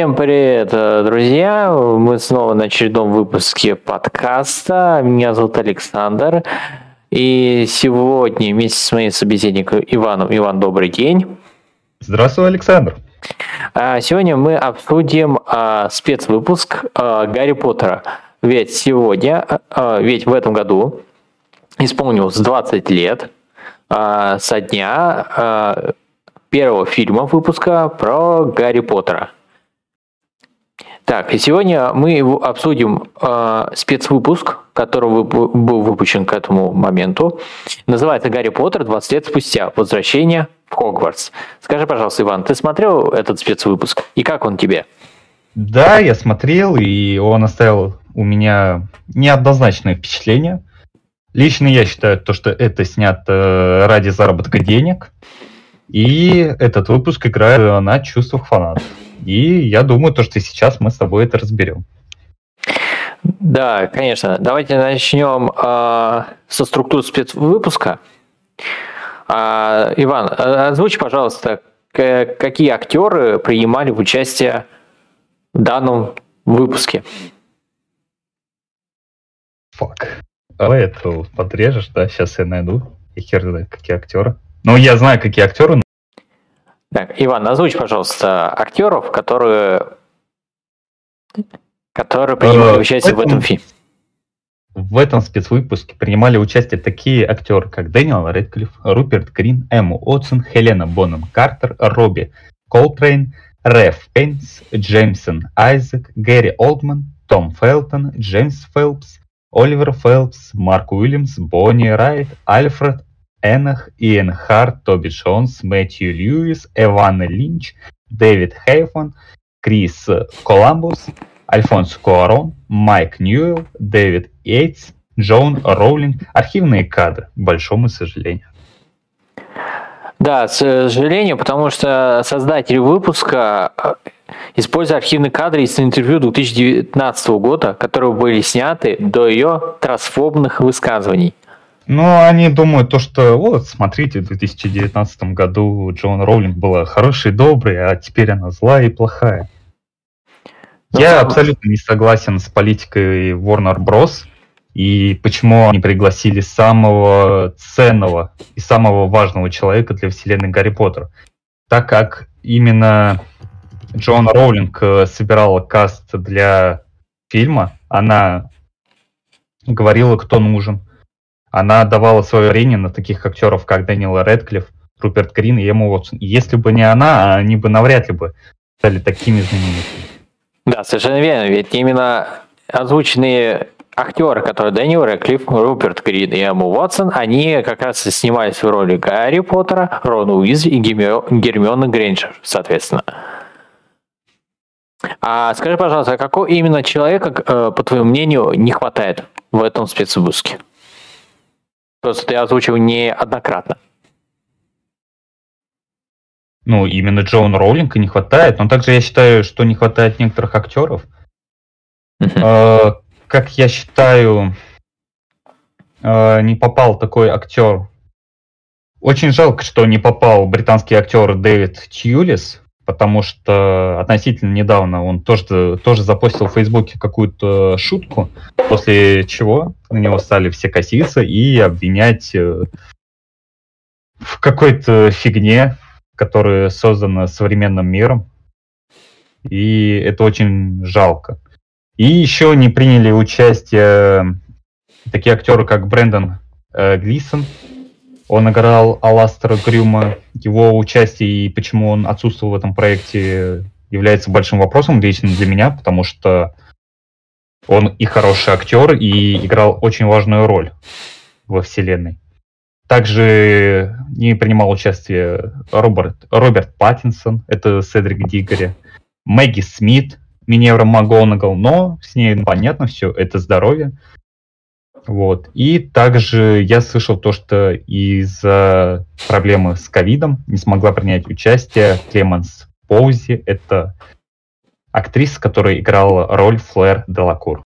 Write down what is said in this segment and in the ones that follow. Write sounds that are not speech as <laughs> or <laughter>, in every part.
Всем привет, э, друзья! Мы снова на очередном выпуске подкаста. Меня зовут Александр. И сегодня вместе с моим собеседником Иваном. Иван, добрый день. Здравствуй, Александр. А, сегодня мы обсудим а, спецвыпуск а, Гарри Поттера. Ведь сегодня, ведь в этом году исполнилось 20 лет со дня первого фильма выпуска про Гарри Поттера. Так, и сегодня мы обсудим э, спецвыпуск, который был выпущен к этому моменту. Называется «Гарри Поттер 20 лет спустя. Возвращение в Хогвартс». Скажи, пожалуйста, Иван, ты смотрел этот спецвыпуск? И как он тебе? Да, я смотрел, и он оставил у меня неоднозначное впечатление. Лично я считаю, то, что это снято ради заработка денег. И этот выпуск играет на чувствах фанатов. И я думаю, то, что сейчас мы с тобой это разберем. Да, конечно. Давайте начнем э, со структуры спецвыпуска. Э, Иван, озвучь, пожалуйста, какие актеры принимали в участие в данном выпуске. Фак. Давай это подрежешь, да? Сейчас я найду. И хер знает, какие актеры. Ну, я знаю, какие актеры, так, Иван, озвучь, пожалуйста, актеров, которые, которые принимали э, участие в этом, в этом фильме. В этом спецвыпуске принимали участие такие актеры, как Дэниел Редклифф, Руперт Гринт, Эмма Уотсон, Хелена Бонем Картер, Робби Колтрейн, Рэйф Файнс, Джейсон Айзекс, Гэри Олдман, Том Фелтон, Джеймс Фелпс, Оливер Фелпс, Марк Уильямс, Бонни Райт, Альфред Энок, Иэн Харт, Тоби Джонс, Мэтью Льюис, Эвана Линч, Дэвид Хейман, Крис Коламбус, Альфонс Куарон, Майк Ньюэлл, Дэвид Йейтс, Джоан Роулинг. Архивные кадры, к большому сожалению. Да, к сожалению, потому что создатели выпуска э, используют архивные кадры из интервью 2019 года, которые были сняты до ее трансфобных высказываний. Ну, они думают то, что вот, смотрите, в 2019 году Джон Роулинг была хорошей, доброй, а теперь она злая и плохая. Ну, Я абсолютно не согласен с политикой Warner Bros. И почему они пригласили самого ценного и самого важного человека для вселенной Гарри Поттера. Так как именно Джоан Роулинг э, собирала каст для фильма, она говорила, кто нужен, она давала свое время на таких актеров, как Дэниел Редклифф, Руперт Гринт и Эмма Уотсон. И если бы не она, они бы навряд ли бы стали такими знаменитыми. Да, совершенно верно. Ведь именно озвученные актеры, которые Дэниел Редклифф, Руперт Гринт и Эмма Уотсон, они как раз и снимались в роли Гарри Поттера, Рона Уизли и Гермиона Грейнджер, соответственно. А скажи, пожалуйста, а какого именно человека, э, по твоему мнению, не хватает в этом спецвыпуске? Просто ты озвучил неоднократно. Ну, именно Джоан Роулинга не хватает, но также я считаю, что не хватает некоторых актеров. Uh-huh. Э, как я считаю, э, не попал такой актер. Очень жалко, что не попал британский актер Дэвид Тьюлис, потому что относительно недавно он тоже, тоже запостил в Фейсбуке какую-то шутку, после чего на него стали все коситься и обвинять э, в какой-то фигне, которая создана современным миром. И это очень жалко. И еще не приняли участие такие актеры, как Брэндон э, Глисон, он играл Аластера Грюма. Его участие и почему он отсутствовал в этом проекте является большим вопросом лично для меня, потому что он и хороший актер, и играл очень важную роль во вселенной. Также не принимал участие Роберт, Роберт Паттинсон, это Седрик Дигори, Мэгги Смит, Миневра МакГонагал, но с ней понятно все, это здоровье. Вот. И также я слышал то, что из-за проблемы с ковидом не смогла принять участие Клеменс Поузи. Это актриса, которая играла роль Флэр Делакур.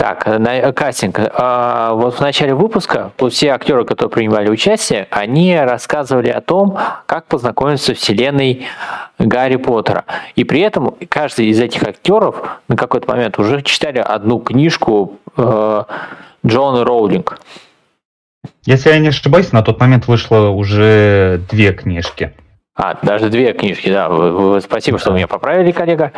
Итак, на, кастинг. А, вот в начале выпуска вот все актеры, которые принимали участие, они рассказывали о том, как познакомиться с вселенной Гарри Поттера. И при этом каждый из этих актеров на какой-то момент уже читали одну книжку э, Джона Роулинг. Если я не ошибаюсь, на тот момент вышло уже две книжки. А, даже две книжки, да. Спасибо, что вы меня поправили, коллега.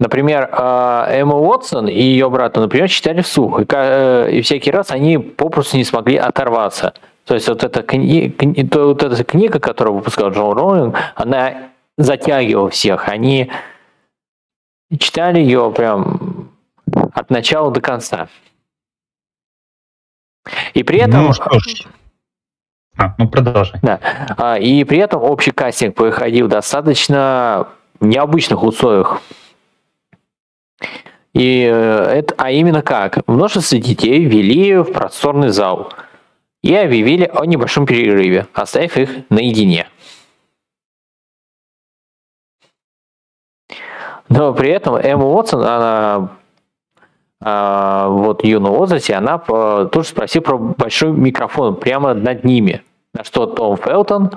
Например, а, Эмма Уотсон и ее брата, например, читали вслух, и, э, и всякий раз они попросту не смогли оторваться. То есть вот эта, кни, вот эта книга, которую выпускал Джон Роулинг, она затягивала всех. Они читали ее прям от начала до конца. И при этом... Ну, что ж. А, ну продолжай. Да. А, и при этом общий кастинг проходил достаточно в необычных условиях. И э, это, а именно как? Множество детей ввели в просторный зал и объявили о небольшом перерыве, оставив их наедине. Но при этом Эмма Уотсон, она а, вот в юном возрасте, она а, тоже спросила про большой микрофон прямо над ними. На что Том Фелтон,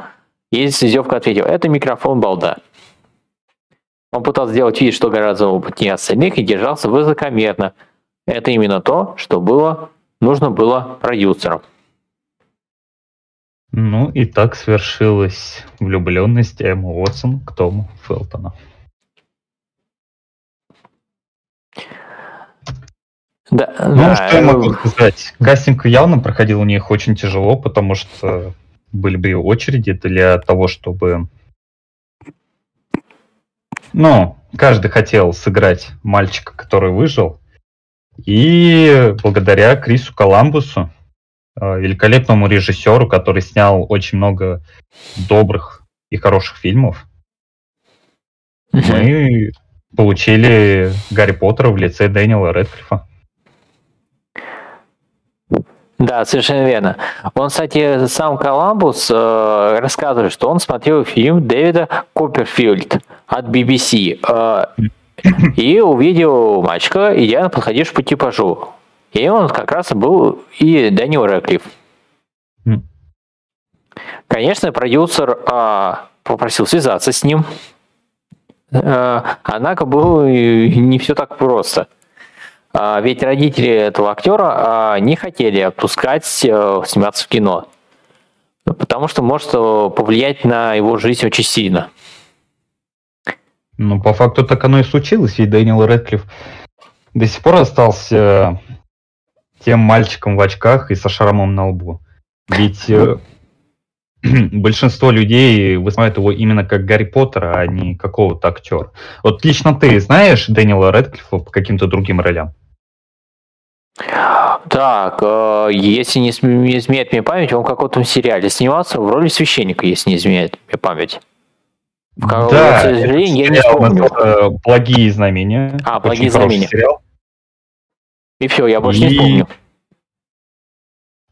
есть с издевкой ответил, это микрофон балда. Он пытался сделать вид, что гораздо опытнее остальных и держался высокомерно. Это именно то, что было нужно было продюсерам. Ну и так свершилась влюбленность Эммы Уотсон к Тому Фелтону. Да, ну, да, что я могу сказать? Кастинг явно проходил у них очень тяжело, потому что были бы очереди для того, чтобы ну, каждый хотел сыграть мальчика, который выжил. И благодаря Крису Коламбусу, э, великолепному режиссеру, который снял очень много добрых и хороших фильмов, мы получили Гарри Поттера в лице Дэниела Редклифа. Да, совершенно верно. Он, кстати, сам Коламбус э, рассказывает, что он смотрел фильм Дэвида Копперфилд от BBC э, и увидел мальчика, идеально подходившего по типажу. И он как раз был и Дэниел Рэклифф. Конечно, продюсер э, попросил связаться с ним, э, однако было не все так просто – ведь родители этого актера а, не хотели отпускать э, сниматься в кино, потому что может э, повлиять на его жизнь очень сильно. Ну, по факту так оно и случилось, ведь Дэниел Рэдклифф до сих пор остался тем мальчиком в очках и со шрамом на лбу. Ведь э, <clears throat> большинство людей воспринимают его именно как Гарри Поттера, а не какого-то актера. Вот лично ты знаешь Дэниела Рэдклиффа по каким-то другим ролям? Так, э, если не, изменяет мне память, он в каком-то сериале снимался в роли священника, если не изменяет мне память. В да, к сожалению, я не вспомню. Э, «Благие знамения». А, «Благие знамения». Сериал. И все, я больше И... не помню.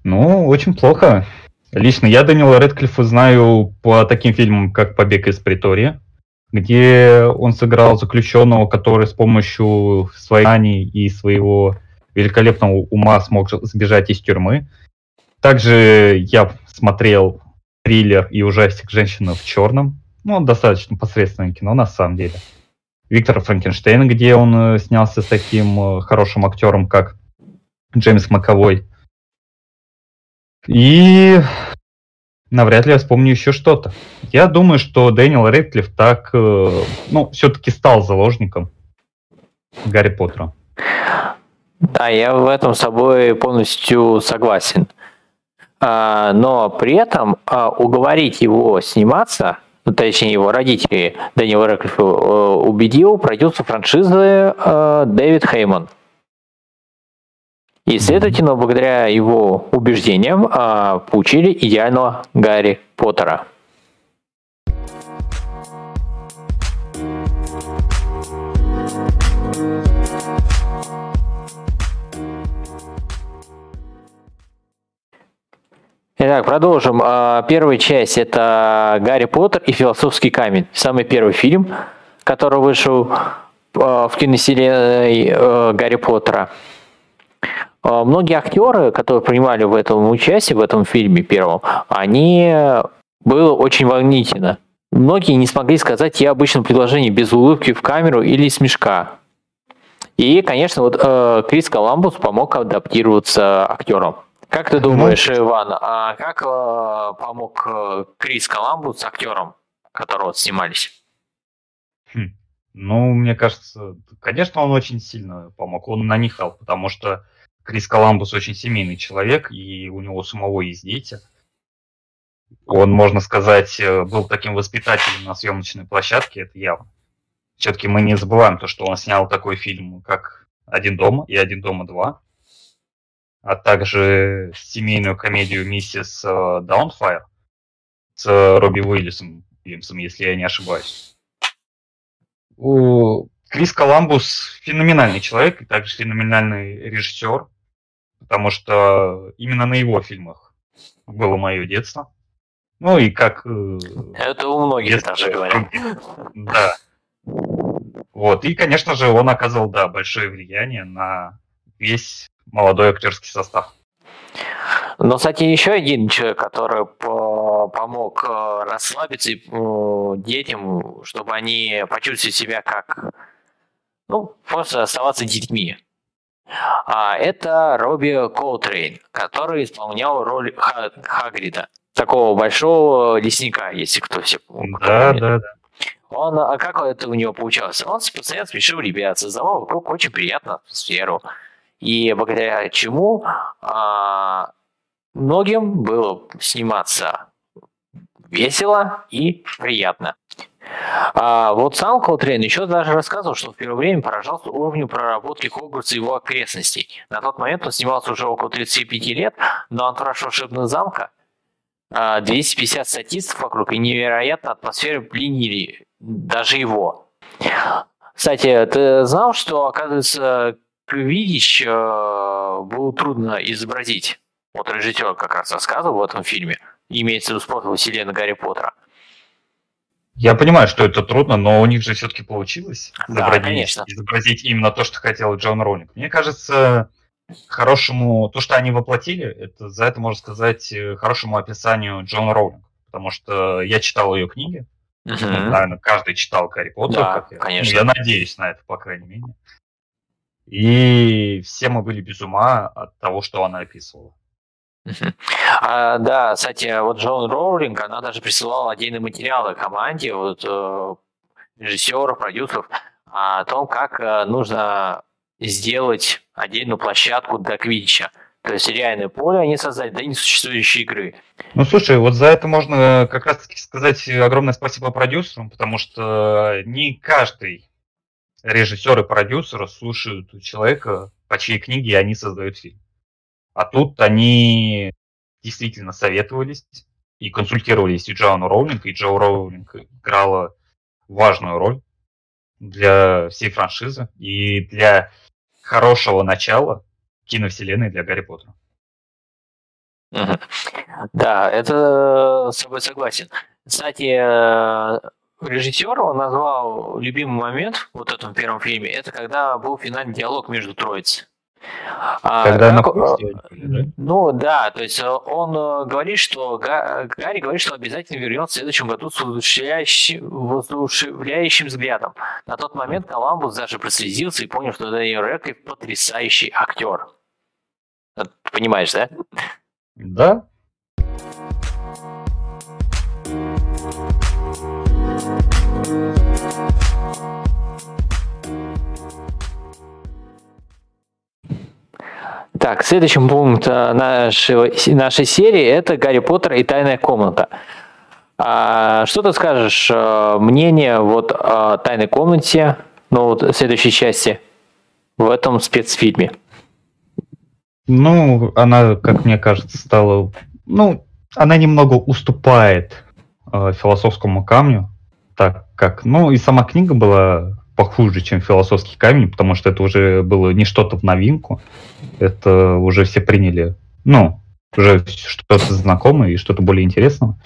Ну, очень плохо. Лично я Дэниела Редклиффа знаю по таким фильмам, как «Побег из Притории», где он сыграл заключенного, который с помощью своей знаний и своего великолепного ума смог сбежать из тюрьмы. Также я смотрел триллер и ужастик «Женщина в черном». Ну, достаточно посредственное кино, на самом деле. Виктор Франкенштейн, где он э, снялся с таким э, хорошим актером, как Джеймс Маковой. И навряд ли я вспомню еще что-то. Я думаю, что Дэниел Рэдклифф так, э, ну, все-таки стал заложником Гарри Поттера. Да, я в этом с собой полностью согласен. А, но при этом а, уговорить его сниматься, ну, точнее его родители Дэниела Рэдклиффа э, убедил продюсер франшизы э, Дэвид Хейман. И, следовательно, благодаря его убеждениям а, получили идеального Гарри Поттера. Итак, продолжим. А, первая часть – это «Гарри Поттер и философский камень». Самый первый фильм, который вышел а, в киновселенной э, Гарри Поттера – А, многие актеры, которые принимали в этом участие, в этом фильме первом, они было очень волнительно. Многие не смогли сказать «я обычно предложение без улыбки в камеру или смешка». И, конечно, вот э, Крис Коламбус помог адаптироваться актерам. Как ты думаешь, ну, Иван, а как э, помог э, Крис Коламбус актерам, которые вот снимались? Хм. Ну, мне кажется, конечно, он очень сильно помог. Он на них дал, потому что Крис Коламбус очень семейный человек, и у него самого есть дети. Он, можно сказать, э, был таким воспитателем на съемочной площадке, это явно. Все-таки мы не забываем то, что он снял такой фильм, как «Один дома» и «Один дома 2», а также семейную комедию «Миссис Даунфайр» с Робби Уиллисом, Уиллисом, если я не ошибаюсь. Крис Коламбус феноменальный человек и также феноменальный режиссер, потому что именно на его фильмах было мое детство. Ну и как... Э, Это у многих даже говорят. Да. Вот. И, конечно же, он оказывал, да, большое влияние на весь молодой актерский состав. Но, кстати, еще один человек, который помог э, расслабиться э, детям, чтобы они почувствовали себя как, ну, просто оставаться детьми. А это Робби Колтрейн, который исполнял роль Хагрида такого большого лесника, если кто все помнит. Да, да, да. Он, а как это у него получалось? Он постоянно смешил ребят, создавал вокруг очень приятную атмосферу. И благодаря чему а, многим было сниматься весело и приятно. А вот сам Колтрейн еще даже рассказывал, что в первое время поражался уровню проработки Хогвартса и его окрестностей. На тот момент он снимался уже около 35 лет, но антураж волшебного замка 250 а, статистов вокруг, и невероятно атмосфера пленили даже его. Кстати, ты знал, что, оказывается, Квидич э, было трудно изобразить? Вот режиссер как раз рассказывал в этом фильме. Имеется в виду спорт вселенной Гарри Поттера. Я понимаю, что это трудно, но у них же все-таки получилось да, изобразить, конечно. изобразить именно то, что хотел Джон Роллинг. Мне кажется, хорошему, то, что они воплотили, это за это можно сказать э, хорошему описанию Джона Роулинг. Потому что я читал ее книги. Uh-huh. Ну, наверное, каждый читал Гарри Поттера. Да, как я. конечно. Ну, я надеюсь на это, по крайней мере. И все мы были без ума от того, что она описывала. А, да, кстати, вот Джон Роулинг, она даже присылала отдельные материалы команде, вот э, режиссеров, продюсеров, о том, как э, нужно сделать отдельную площадку для Квича. То есть реальное поле они создать для несуществующей игры. Ну слушай, вот за это можно как раз таки сказать огромное спасибо продюсерам, потому что не каждый режиссер и продюсер слушают человека, по чьей книге они создают фильм. А тут они действительно советовались и консультировались и Джоану Роулинг, и Джо Роулинг играла важную роль для всей франшизы и для хорошего начала киновселенной для Гарри Поттера. Да, это с собой согласен. Кстати, э, режиссер он назвал любимый момент вот в этом первом фильме, это когда был финальный диалог между троицей. А, Когда как, на да? Ну да, то есть э, он э, говорит, что Гарри говорит, что обязательно вернется в следующем году с воодушевляющим, воодушевляющим взглядом. На тот момент Коламбус даже прослезился и понял, что Дэниел Рэдклифф потрясающий актер. Понимаешь, да? Да. Так, следующий пункт э, нашей, нашей серии – это «Гарри Поттер и тайная комната». А, что ты скажешь, э, мнение вот о тайной комнате, ну вот следующей части, в этом спецфильме? Ну, она, как мне кажется, стала... Ну, она немного уступает э, философскому камню, так как... Ну, и сама книга была похуже, чем философский камень, потому что это уже было не что-то в новинку, это уже все приняли, ну, уже что-то знакомое и что-то более интересное.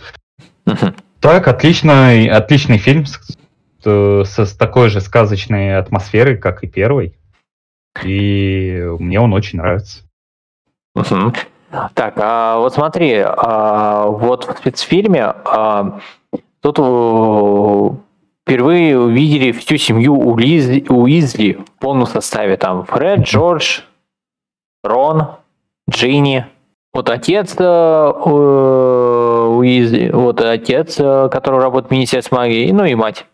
Так, отличный, отличный фильм с, с, с такой же сказочной атмосферой, как и первый. И мне он очень нравится. Так, а вот смотри, а вот в спецфильме а, тут впервые увидели всю семью Уизли, Уизли в полном составе. Там Фред, Джордж, Рон, Джинни. Вот отец э, Уизли, вот отец, э, который работает в Министерстве магии, ну и мать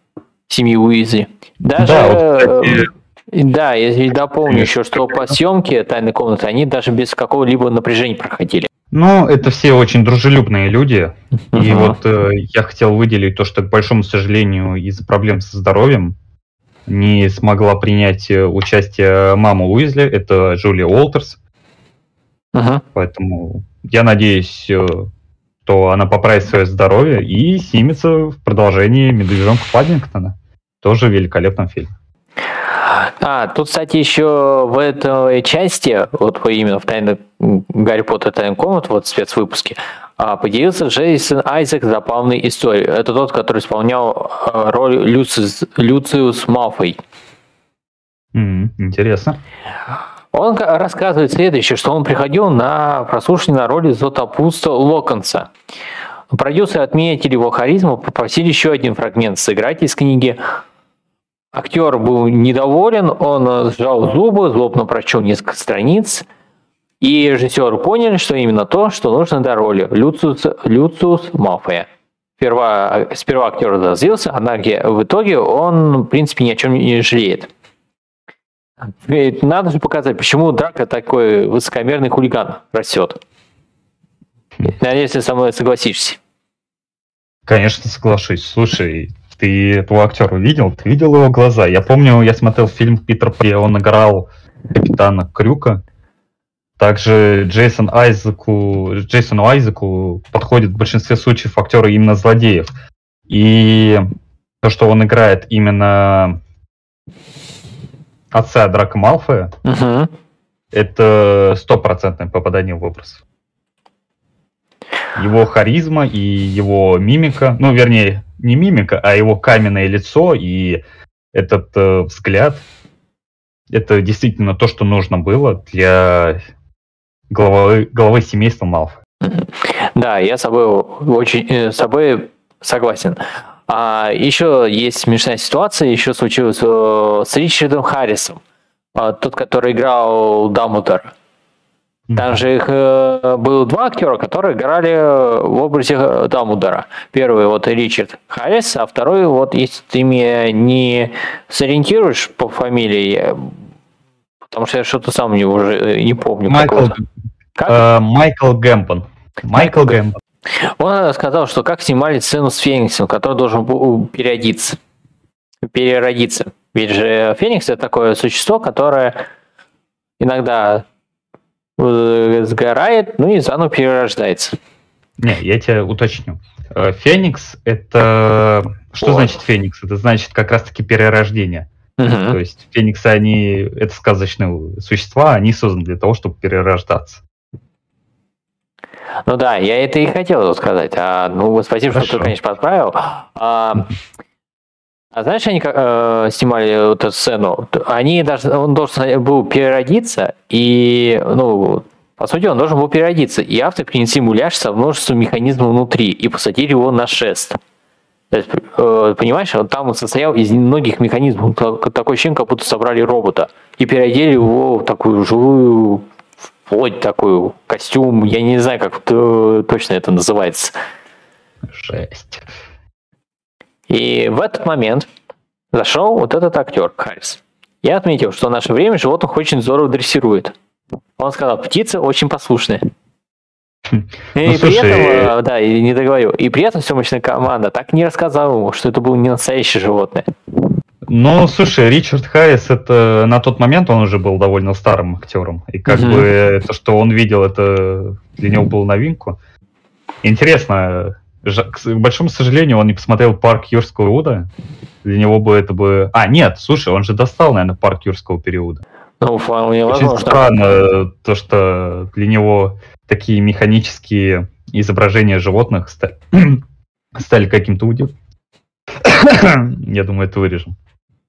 семьи Уизли. Даже, да, вот, кстати, да, если дополню еще, что по съемке тайной комнаты они даже без какого-либо напряжения проходили. Ну, это все очень дружелюбные люди. Uh-huh. И вот э, я хотел выделить то, что, к большому сожалению, из-за проблем со здоровьем не смогла принять э, участие мама Уизли, это Джулия Уолтерс. Uh-huh. Поэтому я надеюсь, э, что она поправит свое здоровье и снимется в продолжении «Медвежонка Паддингтона». Тоже в великолепном фильме. А, тут, кстати, еще в этой части, вот именно в тайной Гарри Поттер тайной комнат, вот в спецвыпуске, а, поделился Джейсон Айзек забавной историей. Это тот, который исполнял а, роль Люциус, Люциус Малфой. Mm, интересно. Он рассказывает следующее, что он приходил на прослушивание на роли Зотопуста Локонса. Продюсеры отметили его харизму, попросили еще один фрагмент сыграть из книги Актер был недоволен, он сжал зубы, злобно прочел несколько страниц, и режиссеры поняли, что именно то, что нужно для роли Люциус, Люциус Малфоя. Сперва, сперва актер разозлился, однако в итоге он, в принципе, ни о чем не жалеет. Ведь надо же показать, почему Драка такой высокомерный хулиган растет. Надеюсь, ты со мной согласишься. Конечно, соглашусь. Слушай, ты этого актера видел? Ты видел его глаза? Я помню, я смотрел фильм Питер При, он играл капитана Крюка. Также Джейсон Айзеку, Джейсону Айзеку подходит в большинстве случаев актеры именно злодеев. И то, что он играет именно отца Драка Малфоя, угу. это стопроцентное попадание в образ. Его харизма и его мимика, ну, вернее, не мимика, а его каменное лицо и этот э, взгляд. Это действительно то, что нужно было для главы, главы семейства Малф. Да, я с собой очень э, с собой согласен. А еще есть смешная ситуация, еще случилась э, с Ричардом Харрисом, э, тот, который играл Дамблдора. Там же их э, было два актера, которые играли в образе э, Дамблдора. Первый вот Ричард Харрис, а второй вот, если ты меня не сориентируешь по фамилии, потому что я что-то сам не уже э, не помню. Майкл, как? Э, Майкл Гэмпон. Майкл Гэмпон. Он сказал, что как снимали сцену с Фениксом, который должен был переодиться, переродиться. Ведь же Феникс это такое существо, которое иногда Э, сгорает, ну и заново перерождается. Не, я тебя уточню. Э, Феникс это... Что вот. значит Феникс? Это значит как раз-таки перерождение. Угу. То есть Фениксы, они... Это сказочные существа, они созданы для того, чтобы перерождаться. Ну да, я это и хотел сказать. А, ну, спасибо, Хорошо. что ты, конечно, подправил. А, а знаешь, они э, снимали вот эту сцену? Они даже, он должен был переродиться, и, ну, по сути, он должен был переродиться. И автор принесли муляж со множеством механизмов внутри и посадили его на шест. Э, понимаешь, он там состоял из многих механизмов. Такой ощущение, как будто собрали робота. И переодели его в такую живую вплоть такую костюм. Я не знаю, как точно это называется. Жесть. И в этот момент зашел вот этот актер Харрис. Я отметил, что в наше время животных очень здорово дрессирует. Он сказал, птицы очень послушные. Хм. И ну, при слушай... этом, э, да, и не договорю. И при этом съемочная команда так не рассказала ему, что это было не настоящее животное. Ну, слушай, Ричард Харрис, это на тот момент он уже был довольно старым актером. И как угу. бы то, что он видел, это для него было новинку. Интересно, к большому сожалению, он не посмотрел парк юрского периода. Для него бы это бы... А, нет, слушай, он же достал, наверное, парк юрского периода. Ну, вполне Очень возможно. странно то, что для него такие механические изображения животных стали, <coughs> стали каким-то удивом. <coughs> Я думаю, это вырежем.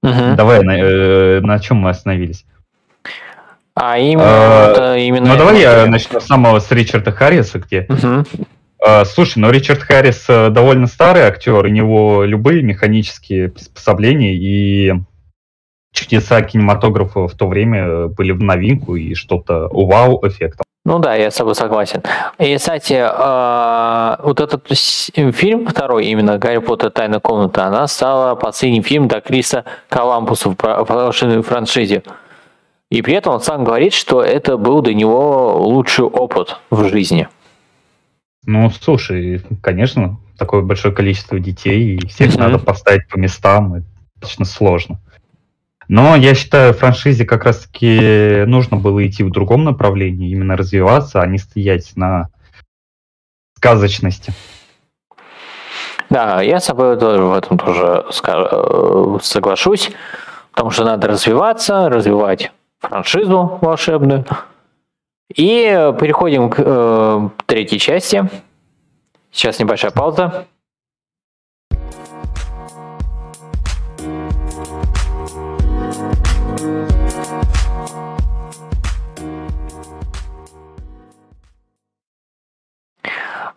Угу. Давай, на, э, на чем мы остановились? А именно, а, именно ну давай я начну с самого с Ричарда Харриса, где. Угу. А, слушай, ну Ричард Харрис э, довольно старый актер, у него любые механические приспособления и чудеса кинематографа в то время были в новинку и что-то вау эффектом. Ну да, я с тобой согласен. И, кстати, э, вот этот фильм второй, именно «Гарри Поттер. Тайна комната», она стала последним фильмом до Криса Коламбуса в продолженной франшизе. И при этом он сам говорит, что это был для него лучший опыт в жизни. Ну, слушай, конечно, такое большое количество детей, и всех mm-hmm. надо поставить по местам, это достаточно сложно. Но я считаю, франшизе как раз-таки нужно было идти в другом направлении, именно развиваться, а не стоять на сказочности. Да, я с собой тоже в этом тоже э, соглашусь, потому что надо развиваться, развивать франшизу волшебную. И переходим к э, третьей части. Сейчас небольшая пауза.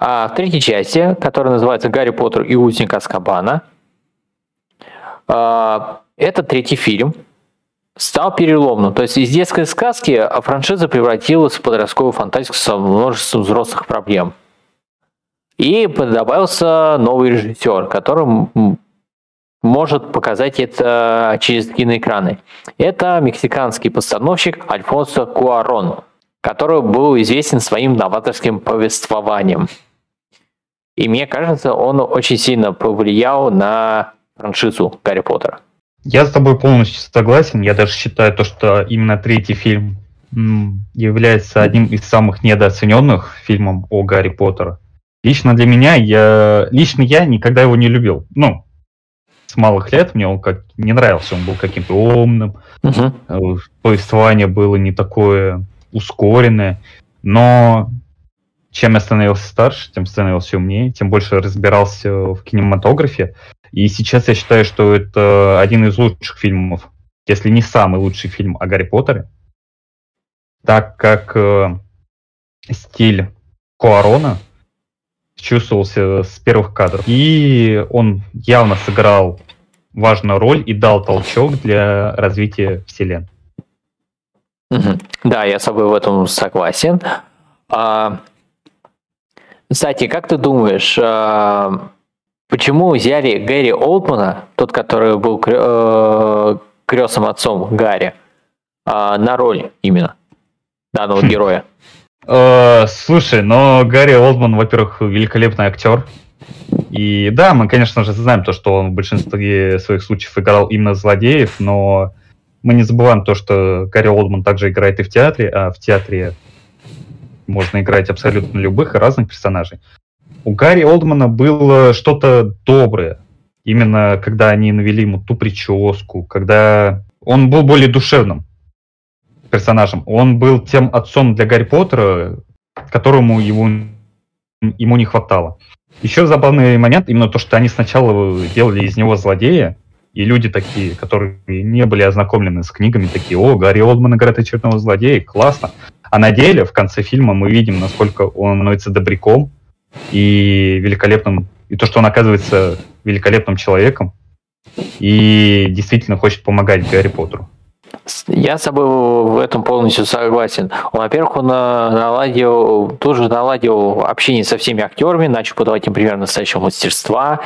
А в третьей части, которая называется «Гарри Поттер и узник Аскабана», а, это третий фильм, стал переломным. То есть из детской сказки франшиза превратилась в подростковую фантастику со множеством взрослых проблем. И добавился новый режиссер, который может показать это через киноэкраны. Это мексиканский постановщик Альфонсо Куарон, который был известен своим новаторским повествованием. И мне кажется, он очень сильно повлиял на франшизу Гарри Поттера. Я с тобой полностью согласен. Я даже считаю то, что именно третий фильм является одним из самых недооцененных фильмов о Гарри Поттера. Лично для меня, я лично я никогда его не любил. Ну, с малых лет мне он как не нравился, он был каким-то умным, uh-huh. повествование было не такое ускоренное, но чем я становился старше, тем становился умнее, тем больше разбирался в кинематографе. И сейчас я считаю, что это один из лучших фильмов, если не самый лучший фильм о Гарри Поттере, так как э, стиль Куарона чувствовался с первых кадров. И он явно сыграл важную роль и дал толчок для развития вселенной. Да, я с собой в этом согласен. А, кстати, как ты думаешь, а, почему взяли Гэри Олдмана, тот, который был э, крестным отцом Гарри, а, на роль именно данного хм. героя? Э, слушай, но Гарри Олдман, во-первых, великолепный актер. И да, мы, конечно же, знаем то, что он в большинстве своих случаев играл именно злодеев, но мы не забываем то, что Гарри Олдман также играет и в театре, а в театре можно играть абсолютно любых и разных персонажей. У Гарри Олдмана было что-то доброе. Именно когда они навели ему ту прическу, когда он был более душевным персонажем. Он был тем отцом для Гарри Поттера, которому его, ему не хватало. Еще забавный момент, именно то, что они сначала делали из него злодея, и люди такие, которые не были ознакомлены с книгами, такие, о, Гарри Олдман играет очередного злодея, классно. А на деле в конце фильма мы видим, насколько он становится добряком и великолепным, и то, что он оказывается великолепным человеком и действительно хочет помогать Гарри Поттеру. Я с тобой в этом полностью согласен. Во-первых, он э, наладил, тоже наладил общение со всеми актерами, начал подавать им пример настоящего мастерства.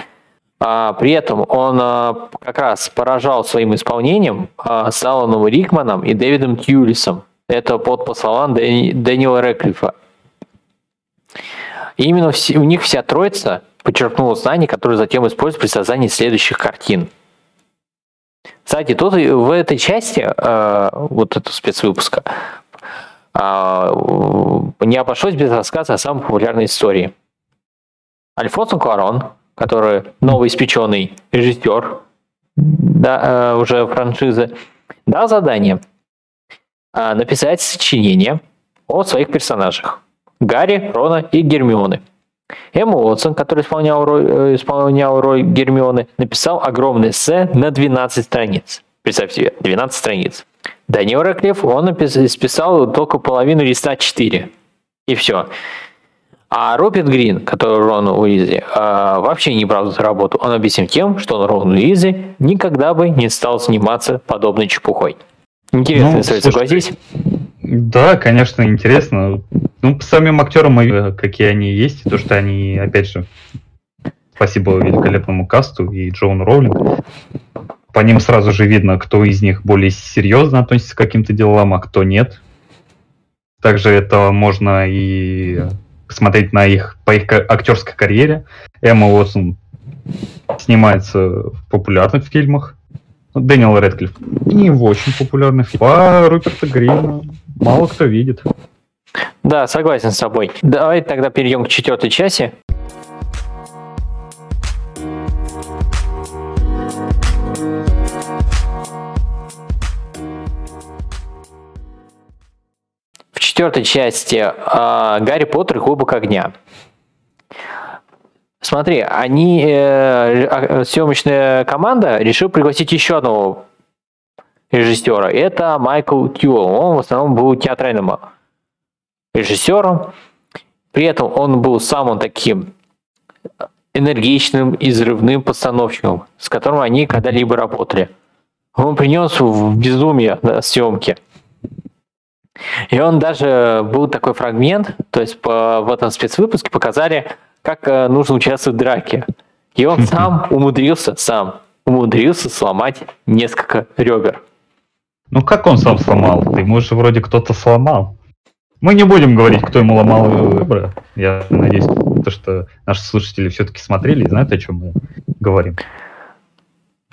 При этом он а, как раз поражал своим исполнением а, с Аланом Рикманом и Дэвидом Тьюлисом. Это под по словам Дэниела Рэклифа. И именно у них вся троица почерпнула знания, которые затем используют при создании следующих картин. Кстати, тут в этой части, э, вот этого спецвыпуска, э, не обошлось без рассказа о самой популярной истории. Альфонсо Куарон, который новоиспеченный режиссер да, э, уже франшизы, дал задание – а, написать сочинение о своих персонажах. Гарри, Рона и Гермионы. Эмма Уотсон, который исполнял роль, э, исполнял роль Гермионы, написал огромное эссе на 12 страниц. Представьте себе, 12 страниц. Данил Рэклифф, он списал только половину листа 4. И все. А Роберт Грин, который Рон Уизи, вообще не брал за работу. Он объяснил тем, что Рон Уизи никогда бы не стал заниматься подобной чепухой. Интересно, ну, согласись? Да, конечно, интересно. Ну, по самим актерам, какие они есть, то, что они, опять же, спасибо великолепному касту и Джоуну Роулинг, по ним сразу же видно, кто из них более серьезно относится к каким-то делам, а кто нет. Также это можно и посмотреть на их, по их актерской карьере. Эмма Уотсон снимается в популярных фильмах. Дэниел Редклифф не в очень популярных фильмах. А Руперта Грина мало кто видит. Да, согласен с тобой. Давай тогда перейдем к четвертой части. В четвертой части э, Гарри Поттер и Кубок огня. Смотри, они, э, а, съемочная команда решила пригласить еще одного режиссера. Это Майкл Тьюэлл. Он в основном был театральным режиссером. При этом он был самым таким энергичным и взрывным постановщиком, с которым они когда-либо работали. Он принес в безумие съемки. И он даже был такой фрагмент, то есть по, в этом спецвыпуске показали, как э, нужно участвовать в драке. И он <laughs> сам умудрился, сам умудрился сломать несколько ребер. Ну как он сам сломал? Ты, может, вроде кто-то сломал. Мы не будем говорить, кто ему ломал ребра. Я надеюсь, то, что наши слушатели все-таки смотрели и знают, о чем мы говорим.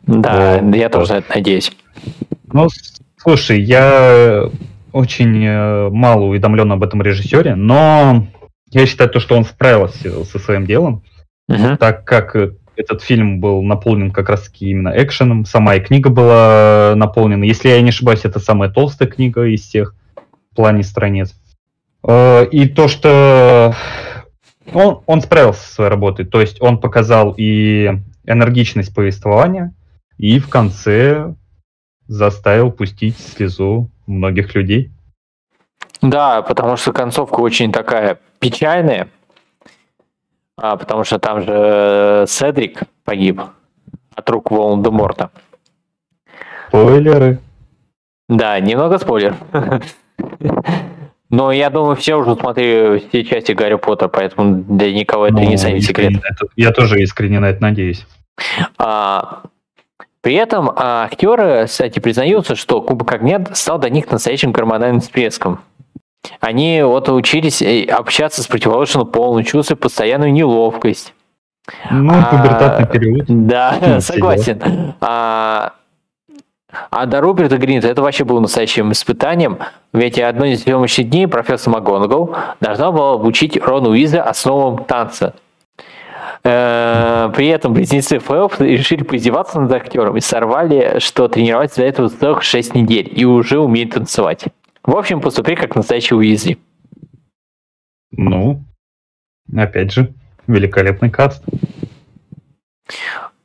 Да, вот. я тоже надеюсь. Ну, слушай, я очень э, мало уведомлен об этом режиссере, но я считаю то, что он справился со своим делом, uh-huh. так как этот фильм был наполнен как раз-таки именно экшеном, сама и книга была наполнена. Если я не ошибаюсь, это самая толстая книга из всех в плане страниц. Э, и то, что он, он справился со своей работой, то есть он показал и энергичность повествования, и в конце заставил пустить слезу многих людей. Да, потому что концовка очень такая печальная, а, потому что там же э, Седрик погиб от рук Волан-де-Морта. Спойлеры. Да, немного спойлер. Но я думаю, все уже смотрели все части Гарри Поттера, поэтому для никого это ну, не станет секрет. Я тоже искренне на это надеюсь. А, при этом а, актеры, кстати, признаются, что Кубок Огня стал для них настоящим гормональным всплеском. Они вот учились э, общаться с противоположным полом, чувствуя постоянную неловкость. Ну, а, пубертатный период. Да, <laughs> согласен. А, а до Роберта Гринта это вообще было настоящим испытанием, ведь одной из съемочных дней профессор МакГонагал должна была обучить Рону Уиза основам танца. Э, при этом близнецы Фэлп решили поиздеваться над актером и сорвали, что тренироваться для этого целых 6 недель и уже умеют танцевать. В общем, поступи как настоящий Уизли. Ну, опять же, великолепный каст.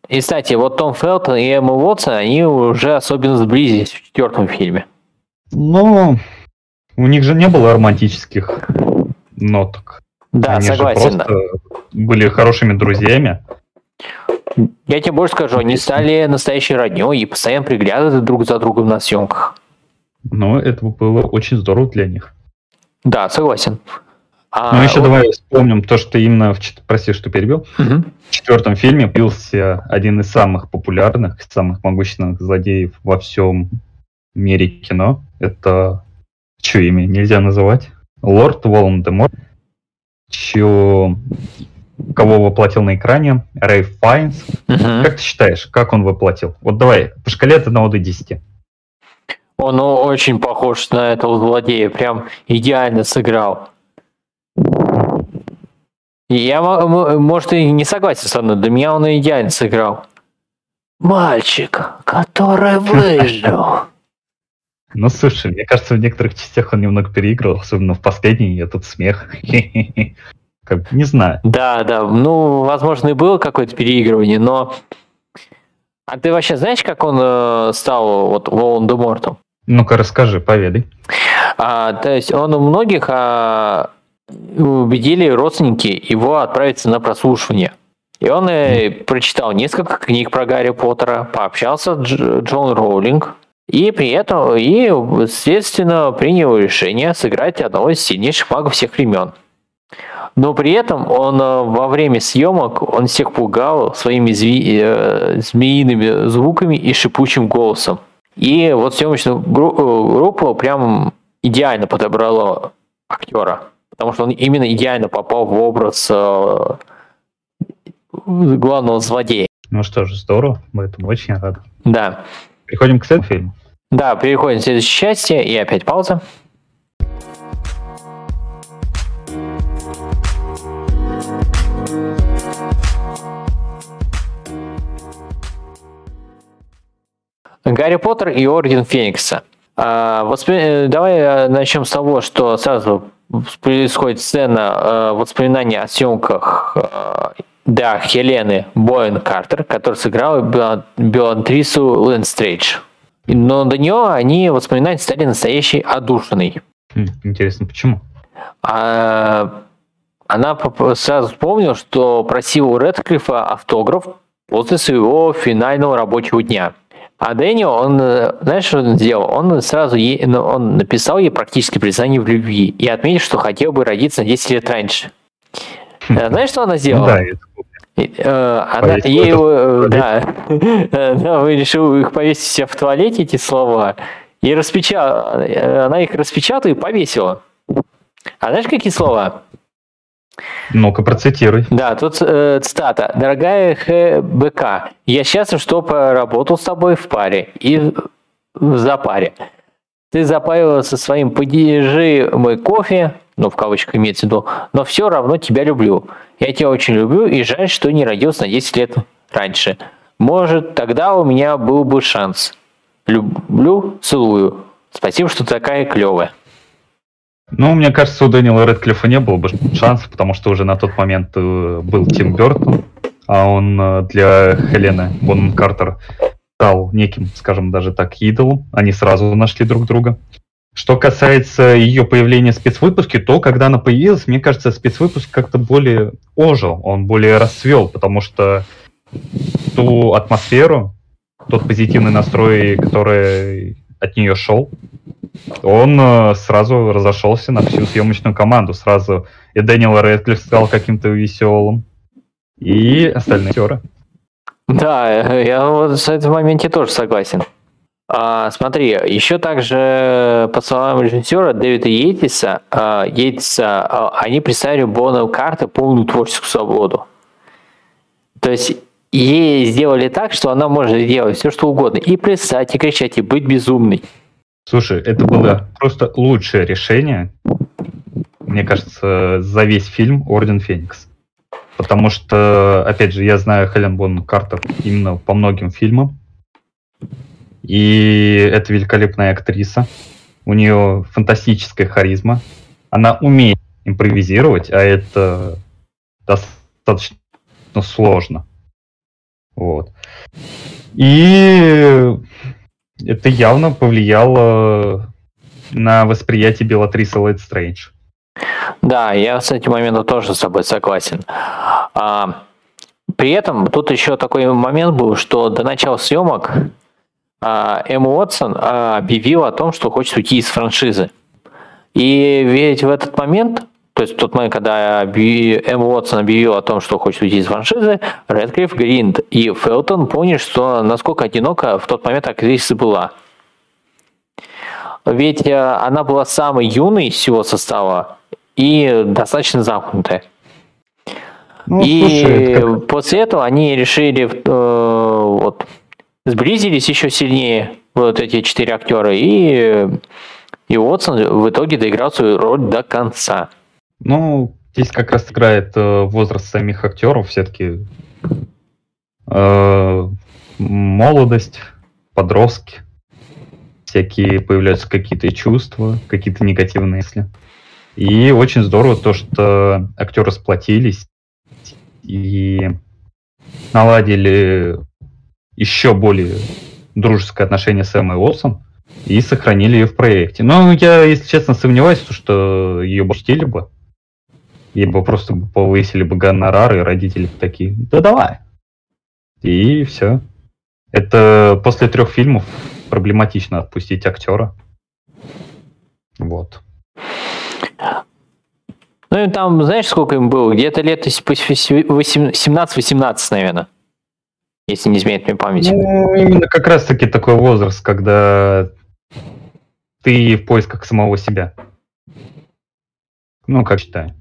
И, кстати, вот Том Фелтон и Эмма Уотсон, они уже особенно сблизились в четвертом фильме. Ну, у них же не было романтических ноток. Да, они согласен. Же просто были хорошими друзьями. Я тебе больше скажу, они стали настоящей родней и постоянно приглядывают друг за другом на съемках. Но это было очень здорово для них. Да, согласен. А, ну, еще вот... давай вспомним то, что именно, в, прости, что перебил, угу. в четвертом фильме появился один из самых популярных, самых могущественных злодеев во всем мире кино. Это, что имя нельзя называть? Лорд Волан-де-Морт, чье кого воплотил на экране, Рэй Файнс. Угу. Как ты считаешь, как он воплотил? Вот давай, по шкале от 1 до 10. Он очень похож на этого злодея, прям идеально сыграл. Я, может, и не согласен со мной, для меня он идеально сыграл. Мальчик, который выжил. <laughs> Ну, слушай, мне кажется, в некоторых частях он немного переигрывал, особенно в последней, этот смех. <laughs> Как, не знаю. Да, да, ну, возможно, и было какое-то переигрывание, но А ты вообще знаешь, как он э, стал вот Волан-де-Мортом? Ну-ка, расскажи, поведай. А, то есть он у многих а, убедили родственники его отправиться на прослушивание. И он э, прочитал несколько книг про Гарри Поттера, пообщался с Дж, Джон Роулинг, и при этом, и, естественно, принял решение сыграть одного из сильнейших магов всех времен. Но при этом он э, во время съемок он всех пугал своими зви, э, змеиными звуками и шипучим голосом. И вот съемочную группу прям идеально подобрала актера, потому что он именно идеально попал в образ э, главного злодея. Ну что ж, здорово, мы этому очень рады. Да. Переходим к следующему фильму. Да, переходим к следующей части, и опять пауза. Гарри Поттер и Орден Феникса. А, воспри... Давай э, начнем с того, что сразу происходит сцена э, воспоминания о съемках э, да, Хелены Боэн Картер, которая сыграла Белантрису Лэнстрейдж. Но до нее они воспоминания стали настоящей одушиной. Хм, интересно, почему? А, она сразу вспомнила, что просила у Редклифа автограф после своего финального рабочего дня. А Дэниел, он, знаешь, что он сделал? Он сразу ей, ну, он написал ей практически признание в любви и отметил, что хотел бы родиться на 10 лет раньше. Хм. Знаешь, что она сделала? Ну, да, это Э, она, ей его, э, да, она <laughs> решила их повесить себя в туалете, эти слова, и распеча... она их распечатала и повесила. А знаешь, какие слова? Ну-ка, процитируй. Да, тут э, цитата. «Дорогая ХБК, я счастлив, что поработал с тобой в паре и в запаре. Ты запарила со своим «подержи мой кофе», ну, в кавычках имеется в виду, но все равно тебя люблю. Я тебя очень люблю и жаль, что не родился на 10 лет раньше. Может, тогда у меня был бы шанс. Люблю, целую. Спасибо, что такая клевая. Ну, мне кажется, у Дэниела Редклифа не было бы шансов, потому что уже на тот момент э, был Тим Бертон, а он э, для Хелены Бонн Картер стал неким, скажем, даже так, идолом. Они сразу нашли друг друга. Что касается ее появления в спецвыпуске, то когда она появилась, мне кажется, спецвыпуск как-то более ожил, он более расцвел, потому что ту атмосферу, тот позитивный настрой, который от нее шел, он э, сразу разошелся на всю съемочную команду. Сразу и Дэниел Рэдклифф стал каким-то веселым, и остальные актеры. Да, я вот с этим моменте тоже согласен. А, смотри, еще также, по словам режиссера Дэвида Йейтиса, а, Йейтиса а, они представили Бону карты полную творческую свободу. То есть ей сделали так, что она может делать все, что угодно. И плясать, и кричать, и быть безумной. Слушай, это было просто лучшее решение, мне кажется, за весь фильм «Орден Феникс». Потому что, опять же, я знаю Хелен Бон Картер именно по многим фильмам. И это великолепная актриса. У нее фантастическая харизма. Она умеет импровизировать, а это достаточно сложно. Вот. И это явно повлияло на восприятие Белатрисы Лэйд Стрэндж. Да, я с этим моментом тоже с тобой согласен. А, при этом тут еще такой момент был, что до начала съемок а, Эмма Уотсон а, объявила о том, что хочет уйти из франшизы. И ведь в этот момент, то есть в тот момент, когда Эмма Уотсон объявила о том, что хочет уйти из франшизы, Редклифф, Гринд и Фелтон поняли, что насколько одиноко в тот момент актриса была. Ведь э, она была самой юной из всего состава и достаточно замкнутая. Ну, и слушай, как... после этого они решили э, вот, сблизились еще сильнее, вот эти четыре актера, и, и Уотсон в итоге доиграл свою роль до конца. Ну, здесь как раз играет э, возраст самих актеров, все-таки э, молодость, подростки, всякие появляются какие-то чувства, какие-то негативные мысли. И очень здорово то, что актеры сплотились и наладили еще более дружеское отношение с Эммой Уотсон и сохранили ее в проекте. Но я, если честно, сомневаюсь, что ее бы чтили бы. Ей бы просто повысили бы гонорары, и родители бы такие, да давай. И все. Это после трех фильмов проблематично отпустить актера. Вот. Ну и там, знаешь, сколько им было? Где-то лет 17-18, наверное. Если не изменяет мне память. Ну, именно как раз-таки такой возраст, когда ты в поисках самого себя. Ну, как считаю.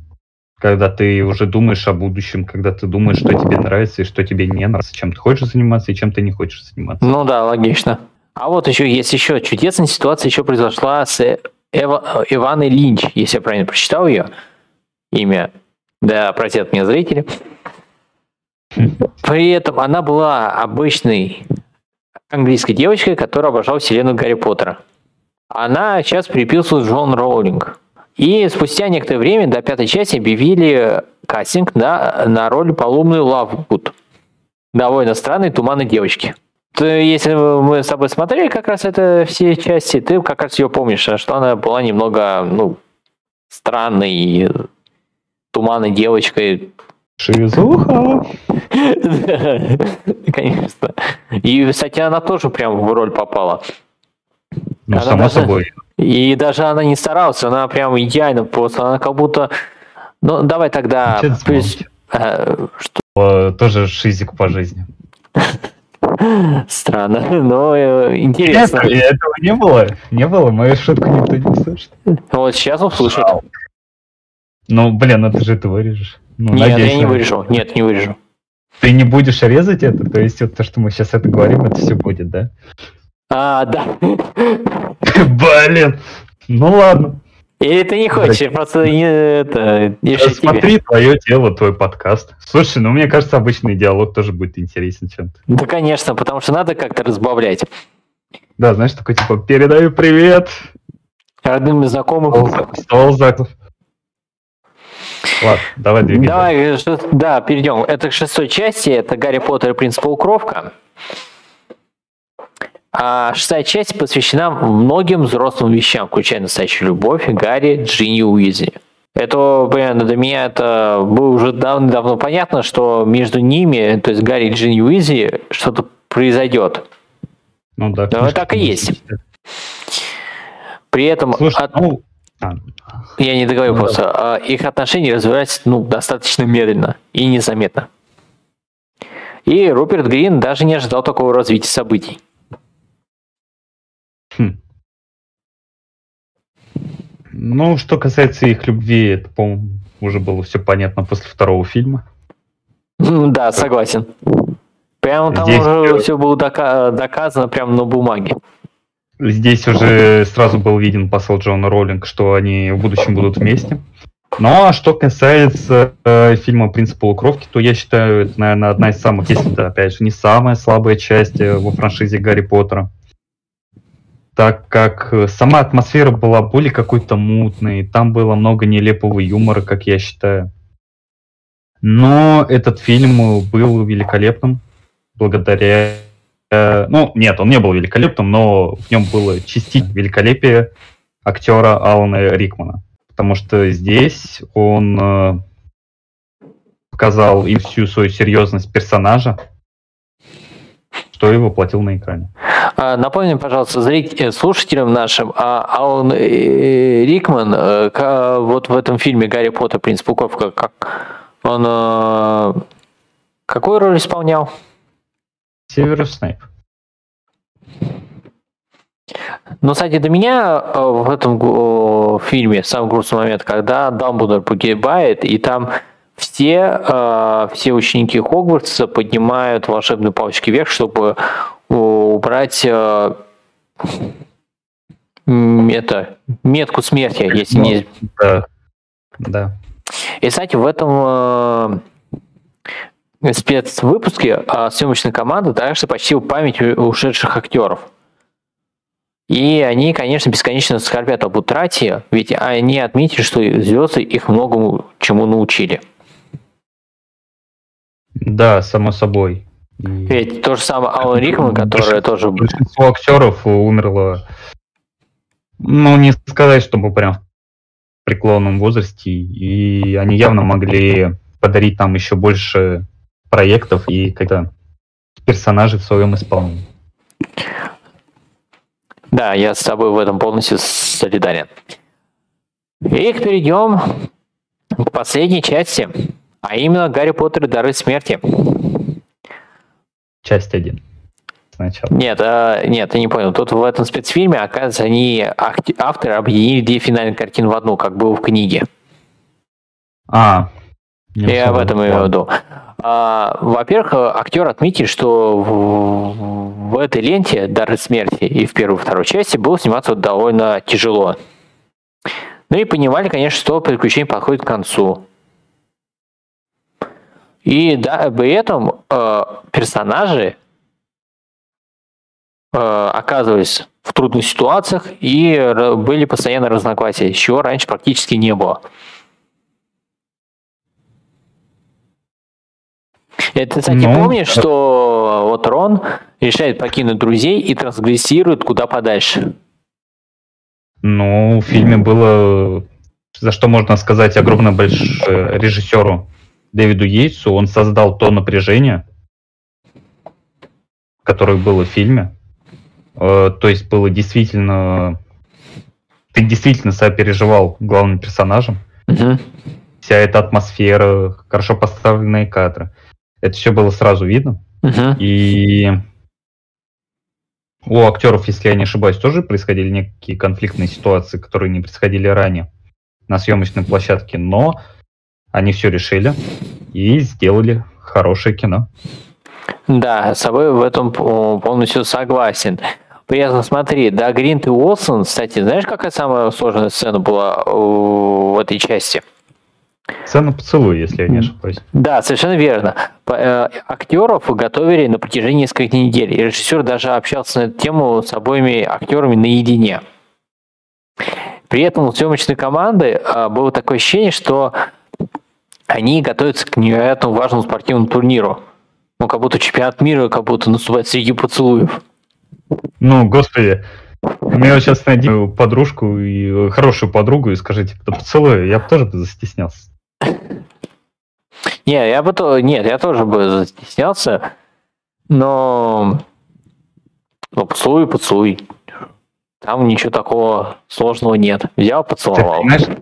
Когда ты уже думаешь о будущем, когда ты думаешь, что тебе нравится и что тебе не нравится, чем ты хочешь заниматься и чем ты не хочешь заниматься. Ну да, логично. А вот еще есть еще чудесная ситуация еще произошла с Эва, Иваной Линч, если я правильно прочитал ее имя. Да, простят меня зрители. При этом она была обычной английской девочкой, которая обожала вселенную Гарри Поттера. Она сейчас приписывает Джон Роулинг. И спустя некоторое время до пятой части объявили кастинг на, на роль Полумной Лавгуд. Довольно странной туманной девочки. То, если мы с тобой смотрели как раз это все части, ты как раз ее помнишь, что она была немного, ну, странной, туманной девочкой. Шизуха! <laughs> Конечно. И, кстати, она тоже прям в роль попала. Ну, само собой. И даже она не старалась, она прям идеально просто, она как будто... Ну, давай тогда... То есть, э, что? Тоже шизик по жизни. <laughs> Странно, но э, интересно. Нет, этого не было. Не было, мою шутку никто не услышит. Вот сейчас услышат. Ну, блин, это же ты вырежешь. Ну, Нет, надеюсь, я не вырежу. Нет, не вырежу. Ты не будешь резать это? То есть вот то, что мы сейчас это говорим, это все будет, да? А, да. <laughs> Блин. Ну ладно. Или ты не хочешь, я просто не это. Не Смотри тебе. твое тело, твой подкаст. Слушай, ну мне кажется, обычный диалог тоже будет интересен чем-то. Да, конечно, потому что надо как-то разбавлять. Да, знаешь, такой типа передаю привет. Родным и знакомым. Стол Заков. Ладно, давай двигаемся. Давай, э, да, перейдем. Это к шестой части, это Гарри Поттер и принц Полукровка. А шестая часть посвящена многим взрослым вещам, включая настоящую любовь, Гарри, Джинни Уизли. Это, понятно, для меня это было уже давно-давно понятно, что между ними, то есть Гарри и Джинни Уизли, что-то произойдет. Ну да. Но так и есть. При этом... Слушай, от... ну... а. Я не договорил ну, просто. Да. Их отношения развиваются ну, достаточно медленно и незаметно. И Руперт Грин даже не ожидал такого развития событий. Ну, что касается их любви, это, по-моему, уже было все понятно после второго фильма. Да, согласен. Прямо там Здесь уже все было дока- доказано прямо на бумаге. Здесь уже сразу был виден посыл Джона Роллинг, что они в будущем будут вместе. Ну а что касается э, фильма «Принц полукровки», то я считаю, это, наверное, одна из самых, если это, опять же, не самая слабая часть э, во франшизе Гарри Поттера так как э, сама атмосфера была более какой-то мутной, там было много нелепого юмора, как я считаю. Но этот фильм был великолепным благодаря... Э, ну, нет, он не был великолепным, но в нем было частично великолепие актера Алана Рикмана. Потому что здесь он э, показал и всю свою серьезность персонажа, что и воплотил на экране. А, напомню, пожалуйста, зрителям, слушателям нашим, а Алан э, Рикман э, вот в этом фильме «Гарри Поттер. Принц Пуковка», как он э, какую роль исполнял? Северус Снейп. Ну, кстати, до меня в этом фильме самый грустный момент, когда Дамблдор погибает, и там все, все ученики Хогвартса поднимают волшебные палочки вверх, чтобы убрать э, это, метку смерти, если ну, не... Да. да. И, кстати, в этом э, спецвыпуске э, съемочная команда также почтила память ушедших актеров. И они, конечно, бесконечно скорбят об утрате, ведь они отметили, что звезды их многому чему научили. Да, само собой. Ведь то же самое Алан Рикман, который тоже... Большинство актеров умерло, ну, не сказать, чтобы прям в преклонном возрасте, и они явно могли подарить нам еще больше проектов и когда персонажей в своем исполнении. Да, я с тобой в этом полностью солидарен. И перейдем к последней части, а именно Гарри Поттер и Дары Смерти. Часть 1. Сначала. Нет, э, нет, ты не понял. Тут в этом спецфильме, оказывается, они авторы объединили две финальные картины в одну, как было в книге. А. Я об этом имею в виду. А, во-первых, актер отметил, что в, в этой ленте «Дары смерти» и в первой и второй части было сниматься довольно тяжело. Ну и понимали, конечно, что приключение подходит к концу. И да, при этом э, персонажи э, оказывались в трудных ситуациях и были постоянно разногласия, чего раньше практически не было. Это, кстати, ну, помнишь, что вот Рон решает покинуть друзей и трансгрессирует куда подальше? Ну, в фильме было, за что можно сказать огромное большое режиссеру Дэвиду Йейтсу. Он создал то напряжение, которое было в фильме. Э, то есть было действительно... Ты действительно сопереживал главным персонажем. Угу. Вся эта атмосфера, хорошо поставленные кадры. Это все было сразу видно. Uh-huh. И у актеров, если я не ошибаюсь, тоже происходили некие конфликтные ситуации, которые не происходили ранее на съемочной площадке, но они все решили и сделали хорошее кино. Да, с собой в этом полностью согласен. При этом смотри, да, Гринт и Уолсон, кстати, знаешь, какая самая сложная сцена была в этой части? Сцена поцелуя, если я не ошибаюсь. Да, совершенно верно. Э, актеров готовили на протяжении нескольких недель. И режиссер даже общался на эту тему с обоими актерами наедине. При этом у съемочной команды э, было такое ощущение, что они готовятся к невероятно важному спортивному турниру. Ну, как будто чемпионат мира, как будто наступает среди поцелуев. Ну, господи, мне вот сейчас найди подружку и хорошую подругу и скажите, кто поцелуй, я бы тоже бы застеснялся. Не, я бы то, нет, я тоже бы застеснялся, но, ну, поцелуй, поцелуй. Там ничего такого сложного нет. Взял, поцеловал. Ты,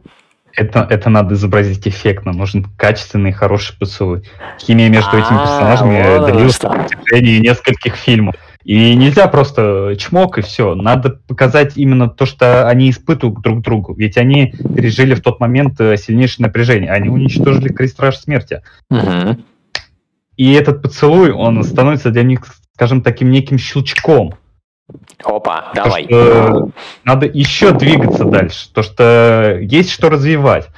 это, это надо изобразить эффектно. Нужен качественный, хороший поцелуй. Химия между этими а, персонажами длилась на протяжении нескольких фильмов. И нельзя просто чмок и все. Надо показать именно то, что они испытывают друг другу. Ведь они пережили в тот момент э, сильнейшее напряжение. Они уничтожили крестраж смерти. Угу. И этот поцелуй, он становится для них, скажем, таким неким щелчком. Опа, то, давай. Что надо еще двигаться дальше. То, что есть что развивать.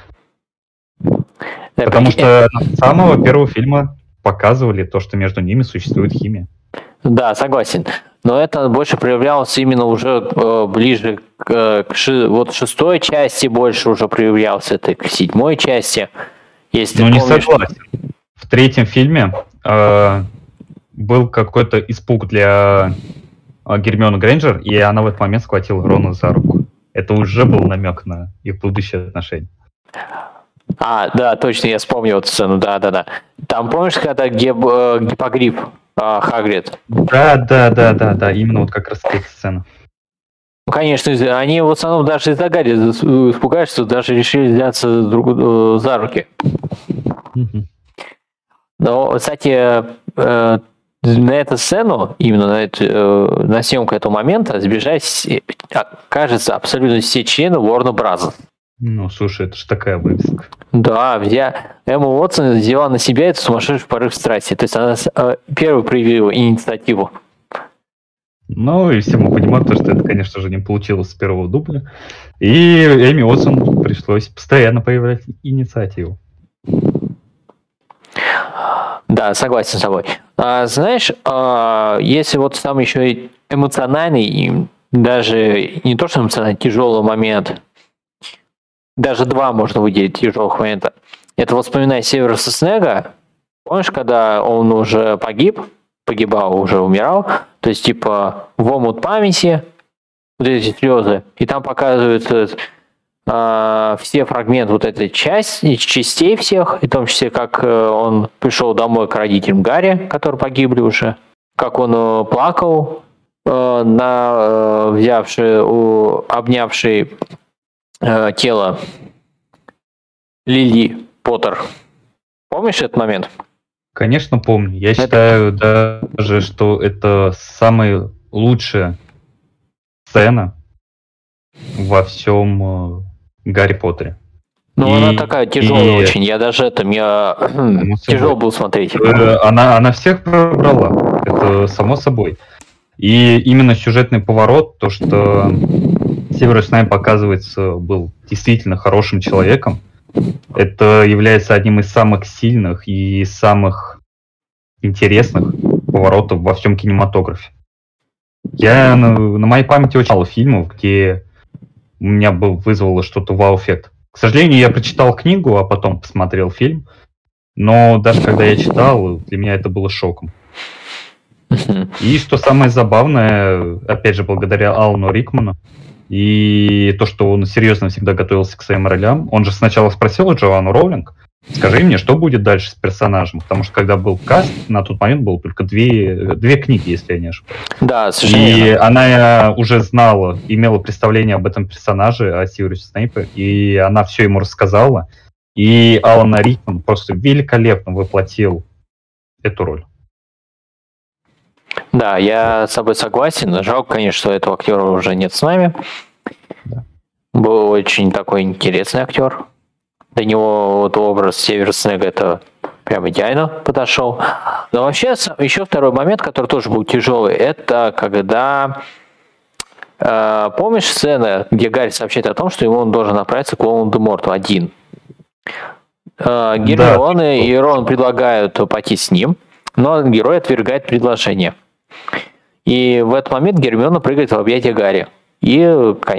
Да, Потому что с самого первого фильма показывали то, что между ними существует химия. Да, согласен. Но это больше проявлялось именно уже э, ближе к, э, к ши, вот шестой части больше уже проявлялся, это к седьмой части. Если ну, не согласен. В третьем фильме э, был какой-то испуг для э, Гермиона Грейнджер, и она в этот момент схватила Рона за руку. Это уже был намек на их будущее отношения. А, да, точно, я вспомнил эту сцену, да-да-да. Там помнишь, когда геп, э, гипогриф а, Хагрид. Да, да, да, да, да, именно вот как раз эта сцена. Ну, конечно, они в основном даже из-за Гарри испугались, что даже решили взяться друг э, за руки. Но, кстати, э, на эту сцену, именно на, эту, э, на съемку этого момента, сбежать, кажется, абсолютно все члены Warner Bros. Ну, слушай, это же такая вывеска. Да, я Эмма Уотсон взяла на себя эту сумасшедший порыв страсти. То есть она э, первой проявила инициативу. Ну, и все мы понимаем, то, что это, конечно же, не получилось с первого дубля. И Эми Уотсон пришлось постоянно появлять инициативу. Да, согласен с тобой. А, знаешь, а, если вот там еще эмоциональный, и даже не то, что эмоциональный, тяжелый момент даже два можно выделить тяжелых момента. Это воспоминание Северуса Снега. Помнишь, когда он уже погиб, погибал, уже умирал. То есть, типа, в омут памяти, вот эти слезы, и там показываются э, все фрагменты вот этой части, частей всех, и в том числе, как э, он пришел домой к родителям Гарри, которые погибли уже, как он э, плакал, э, на э, взявший, у, обнявший э, тело Лили Поттер. Помнишь этот момент? Конечно, помню. Я это... считаю даже, что это самая лучшая сцена во всем Гарри Поттере. Ну, и, она такая тяжелая и... очень. Я даже это, мне тяжело было смотреть. Э, она, она всех пробрала. Это само собой. И именно сюжетный поворот, то, что Северус Снайп, показывается, был действительно хорошим человеком, это является одним из самых сильных и самых интересных поворотов во всем кинематографе. Я на, на моей памяти очень мало фильмов, где у меня был, вызвало что-то вау-эффект. К сожалению, я прочитал книгу, а потом посмотрел фильм. Но даже когда я читал, для меня это было шоком. <laughs> И что самое забавное, опять же, благодаря Алану Рикману, и то, что он серьезно всегда готовился к своим ролям. Он же сначала спросил Джоанну Роулинг, скажи мне, что будет дальше с персонажем? Потому что когда был каст, на тот момент было только две, две книги, если я не ошибаюсь. Да, совершенно И она уже знала, имела представление об этом персонаже, о Сириусе Снейпе, и она все ему рассказала. И Алан Рикман просто великолепно воплотил эту роль. Да, я с тобой согласен. Жалко, конечно, что этого актера уже нет с нами. Да. Был очень такой интересный актер. Для него вот образ Север Снега это прям идеально подошел. Но вообще еще второй момент, который тоже был тяжелый, это когда э, помнишь сцена, где Гарри сообщает о том, что ему он должен направиться к Волан-де-Морту один. Э, Гермиона да. и Рон предлагают пойти с ним, но герой отвергает предложение. И в этот момент Гермиона прыгает в объятия Гарри. И,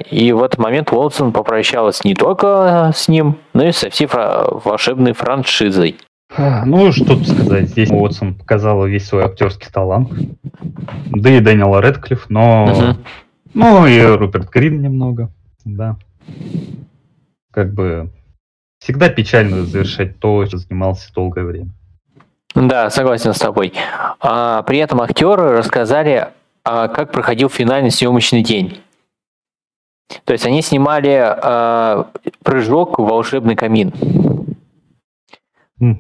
и в этот момент Уотсон попрощалась не только с ним, но и со всей фра- волшебной франшизой. Ну, что тут сказать, здесь Уотсон показала весь свой актерский талант. Да и Дэниела Редклифф, но... Угу. Ну, и Руперт Грин немного, да. Как бы всегда печально завершать то, что занимался долгое время. Да, согласен с тобой. А, при этом актеры рассказали, а, как проходил финальный съемочный день. То есть они снимали а, прыжок в волшебный камин.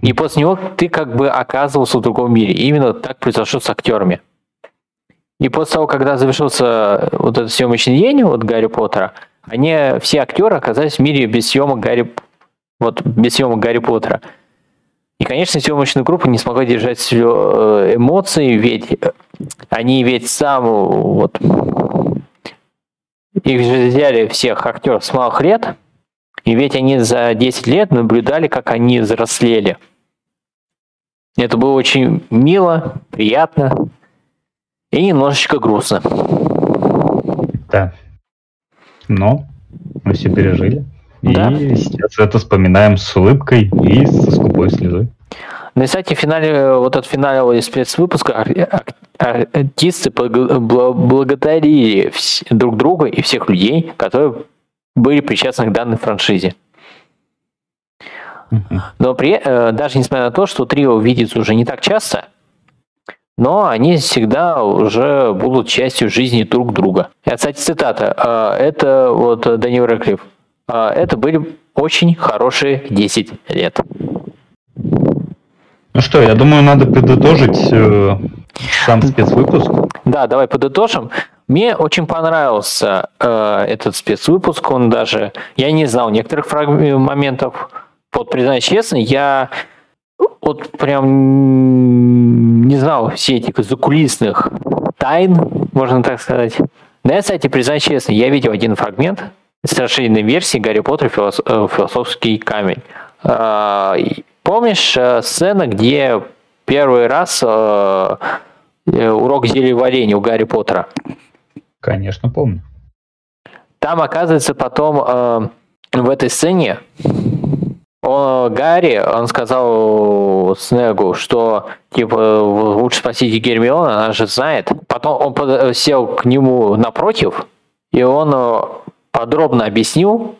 И после него ты как бы оказывался в другом мире. И именно так произошло с актерами. И после того, когда завершился вот этот съемочный день вот Гарри Поттера, они все актеры оказались в мире без съемок Гарри, вот без съемок Гарри Поттера. И, конечно, съемочная группа не смогла держать э, эмоции, ведь они ведь сам вот их же взяли всех актеров с малых лет, и ведь они за 10 лет наблюдали, как они взрослели. Это было очень мило, приятно и немножечко грустно. Да. Но мы все пережили. Да. И сейчас это вспоминаем с улыбкой и со скупой слезой. Ну и, кстати, в финале, вот этот финал спецвыпуска артисты благодарили друг друга и всех людей, которые были причастны к данной франшизе. Но при, э, даже несмотря на то, что трио видится уже не так часто, но они всегда уже будут частью жизни друг друга. И, кстати, цитата. «Э, это вот Даниил Рэклифф. А, это были очень хорошие 10 лет. Ну что, я думаю, надо подытожить э, сам спецвыпуск. Да, давай подытожим. Мне очень понравился э, этот спецвыпуск. Он даже, я не знал некоторых моментов. Вот, признаюсь честно, я вот прям не знал все эти закулисных тайн, можно так сказать. Да, кстати, признаюсь честно, я видел один фрагмент, расширенной версии Гарри Поттер э, философский камень. А, помнишь э, сцена, где первый раз э, урок зелья варенья у Гарри Поттера? Конечно, помню. Там, оказывается, потом в этой сцене он, Гарри, он сказал Снегу, что типа лучше спасите Гермиона, она же знает. Потом он сел к нему напротив, и он подробно объяснил,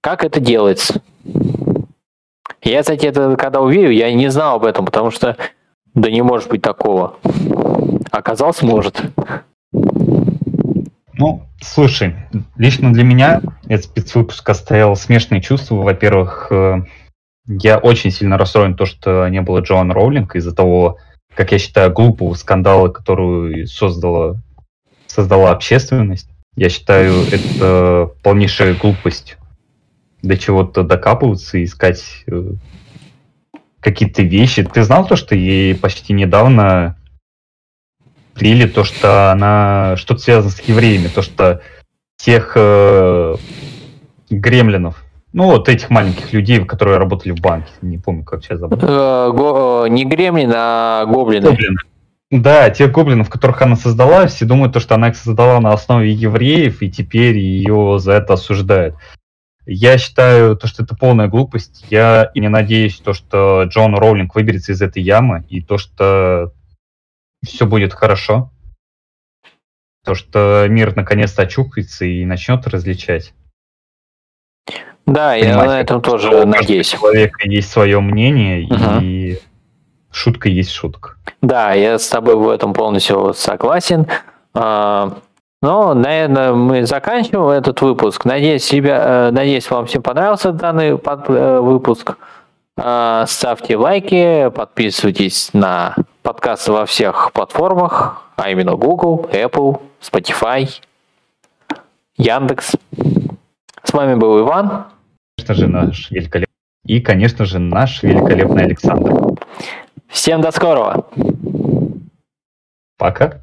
как это делается. Я, кстати, это когда увидел, я не знал об этом, потому что да не может быть такого. Оказалось, может. Ну, слушай, лично для меня этот спецвыпуск оставил смешные чувства. Во-первых, э, я очень сильно расстроен то, что не было Джоан Роулинг из-за того, как я считаю, глупого скандала, которую создала, создала общественность. Я считаю, <laughs> это полнейшая глупость до чего-то докапываться и искать э, какие-то вещи. Ты знал то, что ей почти недавно слили то, что она что-то связано с евреями, то, что тех э, гремлинов, ну вот этих маленьких людей, которые работали в банке, не помню, как сейчас забыл. Э, го, не гремлин, а гоблины. гоблины. Да, тех гоблинов, которых она создала, все думают, то, что она их создала на основе евреев, и теперь ее за это осуждают. Я считаю, то, что это полная глупость. Я и не надеюсь, то, что Джон Роулинг выберется из этой ямы, и то, что все будет хорошо. То, что мир наконец-то очухается и начнет различать. Да, Понимаете, я на этом тоже надеюсь. У человека есть свое мнение, угу. и шутка есть шутка. Да, я с тобой в этом полностью согласен. А, ну, наверное, мы заканчиваем этот выпуск. Надеюсь, ребя... Э, надеюсь, вам всем понравился данный э, выпуск. А, ставьте лайки, подписывайтесь на подкасты во всех платформах, а именно Google, Apple, Spotify, Яндекс. С вами был Иван. Конечно же, наш великолепный. И, конечно же, наш великолепный Александр. Всем до скорого. Пока.